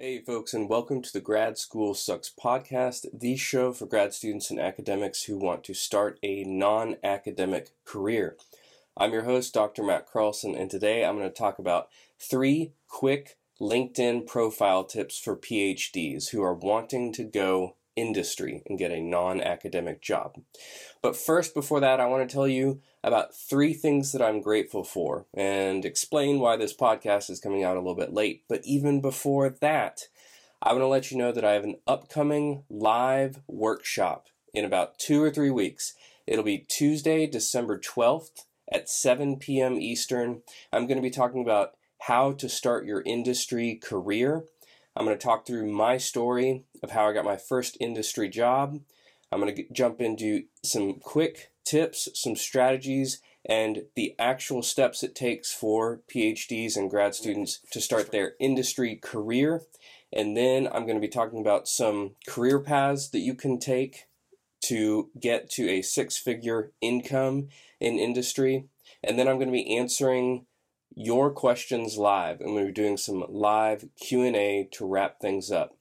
Hey, folks, and welcome to the Grad School Sucks podcast, the show for grad students and academics who want to start a non academic career. I'm your host, Dr. Matt Carlson, and today I'm going to talk about three quick LinkedIn profile tips for PhDs who are wanting to go industry and get a non academic job. But first, before that, I want to tell you about three things that I'm grateful for and explain why this podcast is coming out a little bit late. But even before that, I want to let you know that I have an upcoming live workshop in about two or three weeks. It'll be Tuesday, December 12th at 7 p.m. Eastern. I'm going to be talking about how to start your industry career. I'm going to talk through my story of how I got my first industry job. I'm going to jump into some quick tips, some strategies, and the actual steps it takes for PhDs and grad students to start their industry career. And then I'm going to be talking about some career paths that you can take to get to a six figure income in industry. And then I'm going to be answering your questions live and we're doing some live Q&A to wrap things up.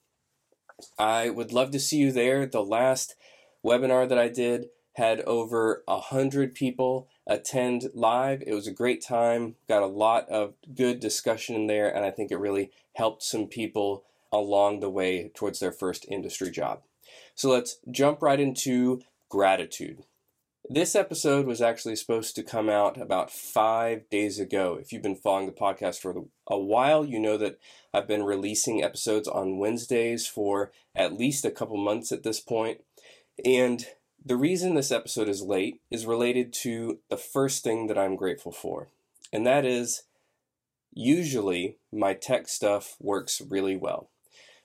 I would love to see you there. The last webinar that I did had over a hundred people attend live. It was a great time. Got a lot of good discussion in there, and I think it really helped some people along the way towards their first industry job. So let's jump right into gratitude. This episode was actually supposed to come out about five days ago. If you've been following the podcast for a while, you know that I've been releasing episodes on Wednesdays for at least a couple months at this point. And the reason this episode is late is related to the first thing that I'm grateful for, and that is usually my tech stuff works really well.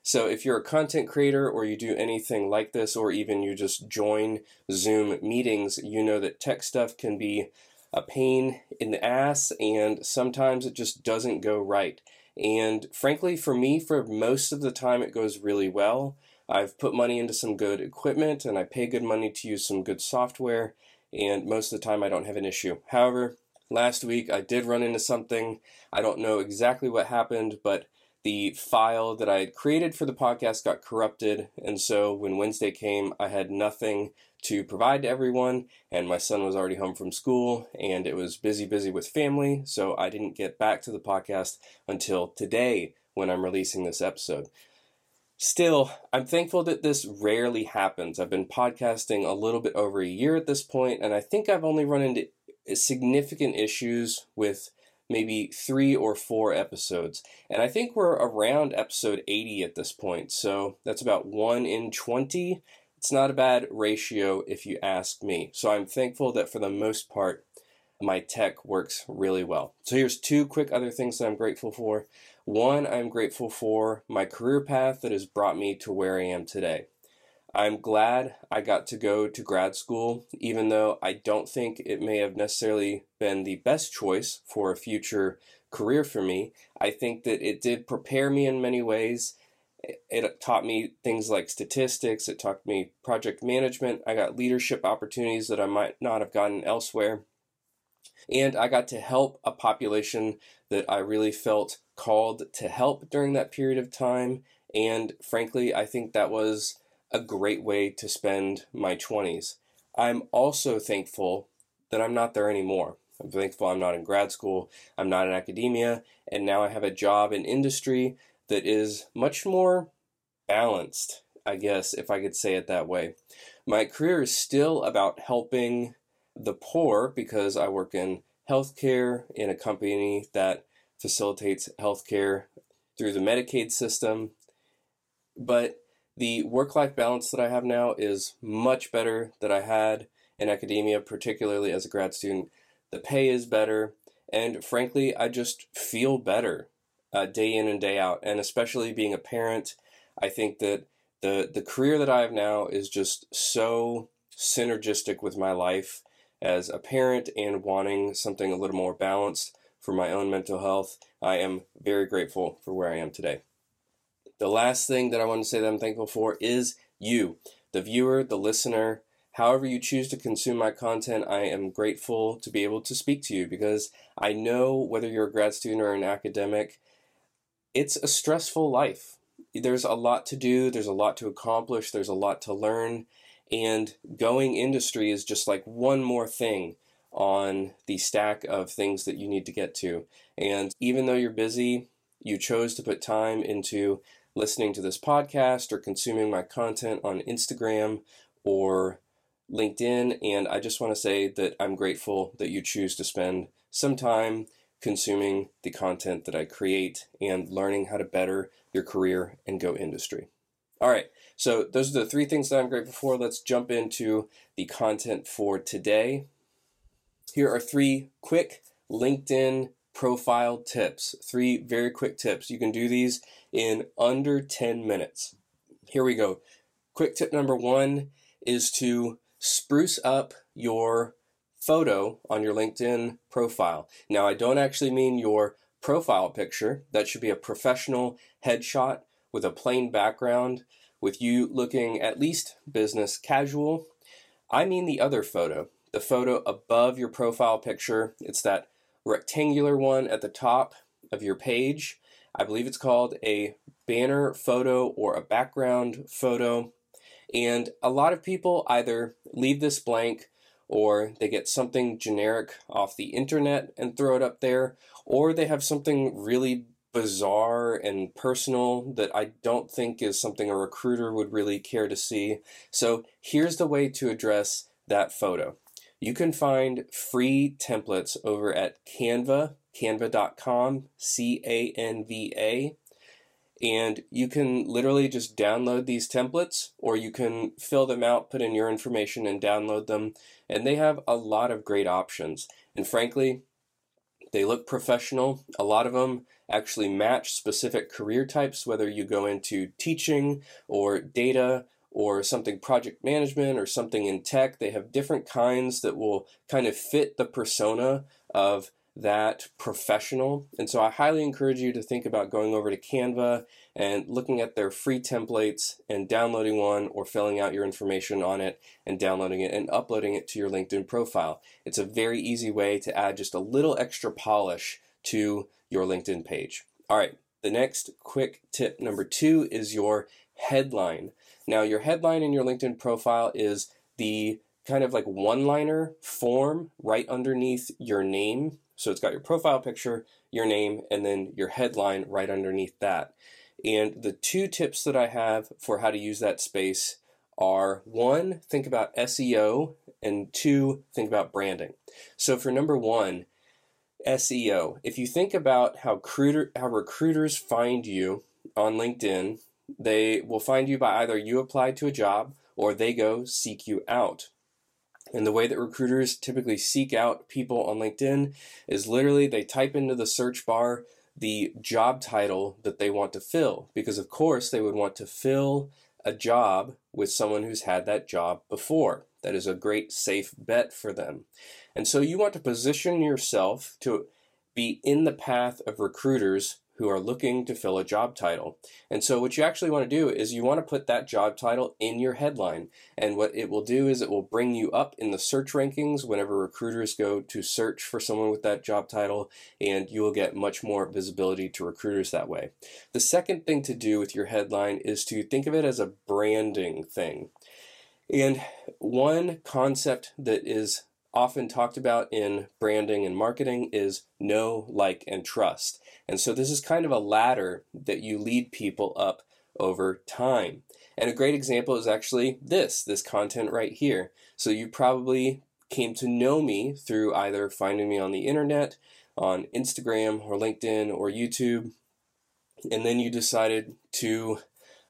So if you're a content creator or you do anything like this, or even you just join Zoom meetings, you know that tech stuff can be a pain in the ass and sometimes it just doesn't go right. And frankly, for me, for most of the time, it goes really well. I've put money into some good equipment and I pay good money to use some good software, and most of the time I don't have an issue. However, last week I did run into something. I don't know exactly what happened, but the file that I had created for the podcast got corrupted, and so when Wednesday came, I had nothing to provide to everyone, and my son was already home from school, and it was busy, busy with family, so I didn't get back to the podcast until today when I'm releasing this episode. Still, I'm thankful that this rarely happens. I've been podcasting a little bit over a year at this point, and I think I've only run into significant issues with maybe three or four episodes. And I think we're around episode 80 at this point. So that's about 1 in 20. It's not a bad ratio if you ask me. So I'm thankful that for the most part, my tech works really well. So here's two quick other things that I'm grateful for. One, I'm grateful for my career path that has brought me to where I am today. I'm glad I got to go to grad school, even though I don't think it may have necessarily been the best choice for a future career for me. I think that it did prepare me in many ways. It taught me things like statistics, it taught me project management. I got leadership opportunities that I might not have gotten elsewhere. And I got to help a population that I really felt called to help during that period of time. And frankly, I think that was a great way to spend my 20s. I'm also thankful that I'm not there anymore. I'm thankful I'm not in grad school, I'm not in academia, and now I have a job in industry that is much more balanced, I guess, if I could say it that way. My career is still about helping the poor because I work in healthcare in a company that facilitates healthcare through the Medicaid system. But the work life balance that I have now is much better than I had in academia, particularly as a grad student. The pay is better, and frankly, I just feel better uh, day in and day out. And especially being a parent, I think that the the career that I have now is just so synergistic with my life as a parent and wanting something a little more balanced for my own mental health. I am very grateful for where I am today. The last thing that I want to say that I'm thankful for is you, the viewer, the listener. However, you choose to consume my content, I am grateful to be able to speak to you because I know whether you're a grad student or an academic, it's a stressful life. there's a lot to do, there's a lot to accomplish, there's a lot to learn, and going industry is just like one more thing on the stack of things that you need to get to. And even though you're busy, you chose to put time into listening to this podcast or consuming my content on Instagram or LinkedIn. And I just want to say that I'm grateful that you choose to spend some time consuming the content that I create and learning how to better your career and go industry. All right, so those are the three things that I'm grateful for. Let's jump into the content for today. Here are three quick LinkedIn profile tips. Three very quick tips. You can do these in under 10 minutes. Here we go. Quick tip number one is to spruce up your photo on your LinkedIn profile. Now, I don't actually mean your profile picture. That should be a professional headshot with a plain background, with you looking at least business casual. I mean the other photo, the photo above your profile picture. It's that rectangular one at the top of your page. I believe it's called a banner photo or a background photo. And a lot of people either leave this blank or they get something generic off the internet and throw it up there, or they have something really bizarre and personal that I don't think is something a recruiter would really care to see. So here's the way to address that photo. You can find free templates over at Canva, canva.com, C A N V A. And you can literally just download these templates or you can fill them out, put in your information, and download them. And they have a lot of great options. And frankly, they look professional. A lot of them actually match specific career types, whether you go into teaching or data or something project management or something in tech. They have different kinds that will kind of fit the persona of that professional. And so I highly encourage you to think about going over to Canva and looking at their free templates and downloading one or filling out your information on it and downloading it and uploading it to your LinkedIn profile. It's a very easy way to add just a little extra polish to your LinkedIn page. All right, the next quick tip number two is your headline. Now, your headline in your LinkedIn profile is the kind of like one liner form right underneath your name. So it's got your profile picture, your name, and then your headline right underneath that. And the two tips that I have for how to use that space are one, think about SEO, and two, think about branding. So for number one, SEO, if you think about how, recruiter, how recruiters find you on LinkedIn they will find you by either you apply to a job or they go seek you out. And the way that recruiters typically seek out people on LinkedIn is literally they type into the search bar the job title that they want to fill. Because, of course, they would want to fill a job with someone who's had that job before. That is a great safe bet for them. And so you want to position yourself to be in the path of recruiters who are looking to fill a job title. And so what you actually want to do is you want to put that job title in your headline. And what it will do is it will bring you up in the search rankings whenever recruiters go to search for someone with that job title and you will get much more visibility to recruiters that way. The second thing to do with your headline is to think of it as a branding thing. And one concept that is often talked about in branding and marketing is know, like, and trust. And so this is kind of a ladder that you lead people up over time. And a great example is actually this, this content right here. So you probably came to know me through either finding me on the internet, on Instagram or LinkedIn or YouTube, and then you decided to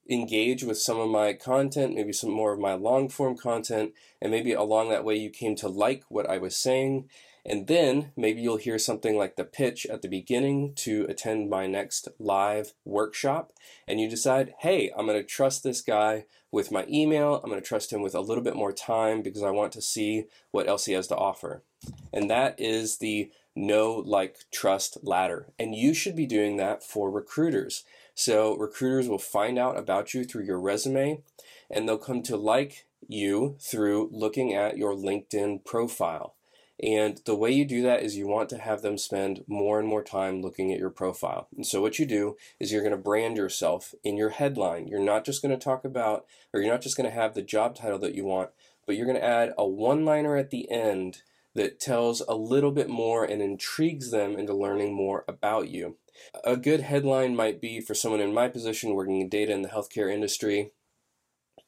engage with some of my content, maybe some more of my long form content, and maybe along that way you came to like what I was saying. And then maybe you'll hear something like the pitch at the beginning to attend my next live workshop. And you decide, hey, I'm going to trust this guy with my email. I'm going to trust him with a little bit more time because I want to see what else he has to offer. And that is the know, like, trust ladder. And you should be doing that for recruiters. So recruiters will find out about you through your resume and they'll come to like you through looking at your LinkedIn profile. And the way you do that is you want to have them spend more and more time looking at your profile. And so what you do is you're going to brand yourself in your headline. You're not just going to talk about, or you're not just going to have the job title that you want, but you're going to add a one liner at the end that tells a little bit more and intrigues them into learning more about you. A good headline might be for someone in my position working in data in the healthcare industry.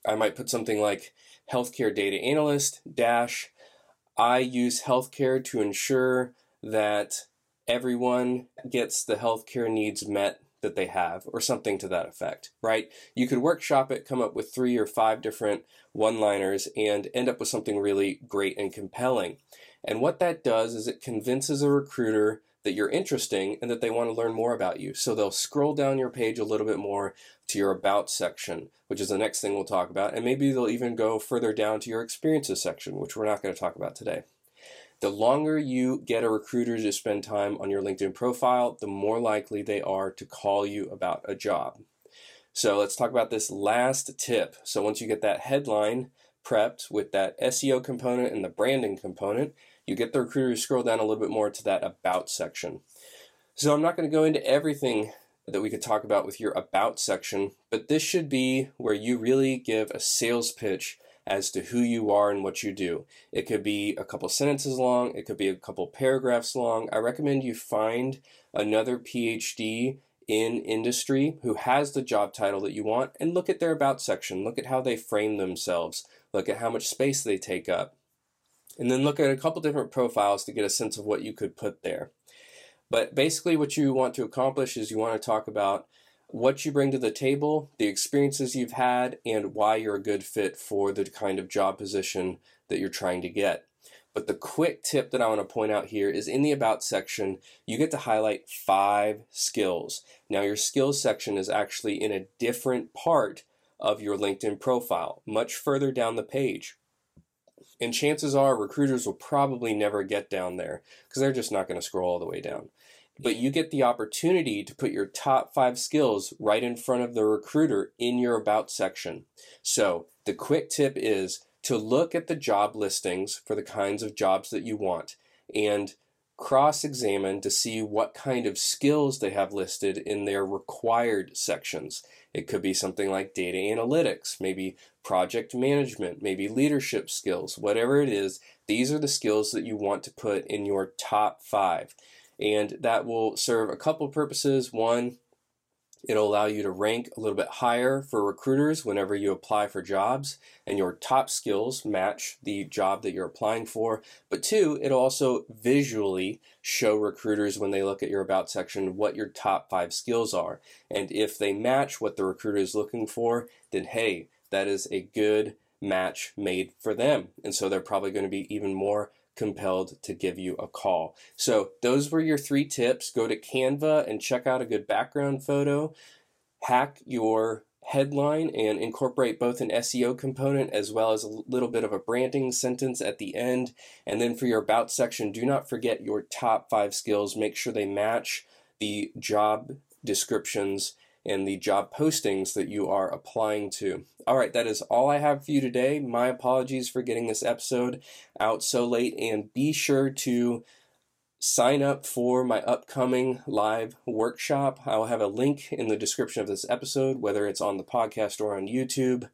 I might put something like healthcare data analyst dash I use healthcare to ensure that everyone gets the healthcare needs met that they have, or something to that effect, right? You could workshop it, come up with three or five different one liners, and end up with something really great and compelling. And what that does is it convinces a recruiter that you're interesting and that they want to learn more about you. So they'll scroll down your page a little bit more to your About section, which is the next thing we'll talk about. And maybe they'll even go further down to your Experiences section, which we're not going to talk about today. The longer you get a recruiter to spend time on your LinkedIn profile, the more likely they are to call you about a job. So let's talk about this last tip. So once you get that headline prepped with that SEO component and the branding component, you get the recruiter to scroll down a little bit more to that About section. So I'm not going to go into everything that we could talk about with your About section, but this should be where you really give a sales pitch as to who you are and what you do. It could be a couple sentences long, it could be a couple paragraphs long. I recommend you find another PhD in industry who has the job title that you want and look at their About section. Look at how they frame themselves, look at how much space they take up and then look at a couple different profiles to get a sense of what you could put there. But basically, what you want to accomplish is you want to talk about what you bring to the table, the experiences you've had, and why you're a good fit for the kind of job position that you're trying to get. But the quick tip that I want to point out here is in the About section, you get to highlight five skills. Now, your skills section is actually in a different part of your LinkedIn profile, much further down the page. And chances are recruiters will probably never get down there because they're just not going to scroll all the way down. But you get the opportunity to put your top five skills right in front of the recruiter in your About section. So the quick tip is to look at the job listings for the kinds of jobs that you want and cross examine to see what kind of skills they have listed in their required sections. It could be something like data analytics, maybe project management, maybe leadership skills, whatever it is. These are the skills that you want to put in your top five. And that will serve a couple purposes. One, It'll allow you to rank a little bit higher for recruiters whenever you apply for jobs and your top skills match the job that you're applying for. But two, it'll also visually show recruiters when they look at your About section what your top five skills are. And if they match what the recruiter is looking for, then hey, that is a good match made for them. And so they're probably going to be even more compelled to give you a call. So, those were your three tips. Go to Canva and check out a good background photo. Hack your headline and incorporate both an SEO component as well as a little bit of a branding sentence at the end. And then for your About section, do not forget your top five skills. Make sure they match the job descriptions and the job postings that you are applying to. All right, that is all I have for you today. My apologies for getting this episode out so late, and be sure to sign up for my upcoming live workshop. I'll have a link in the description of this episode, whether it's on the podcast or on YouTube.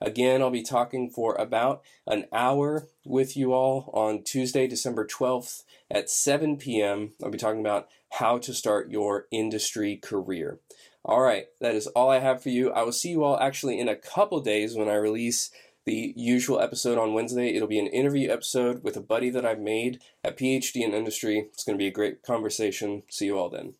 Again, I'll be talking for about an hour with you all on Tuesday, December 12th at 7 p.m. I'll be talking about how to start your industry career. All right, that is all I have for you. I will see you all actually in a couple days when I release the usual episode on Wednesday. It'll be an interview episode with a buddy that I've made at PhD in industry. It's going to be a great conversation. See you all then.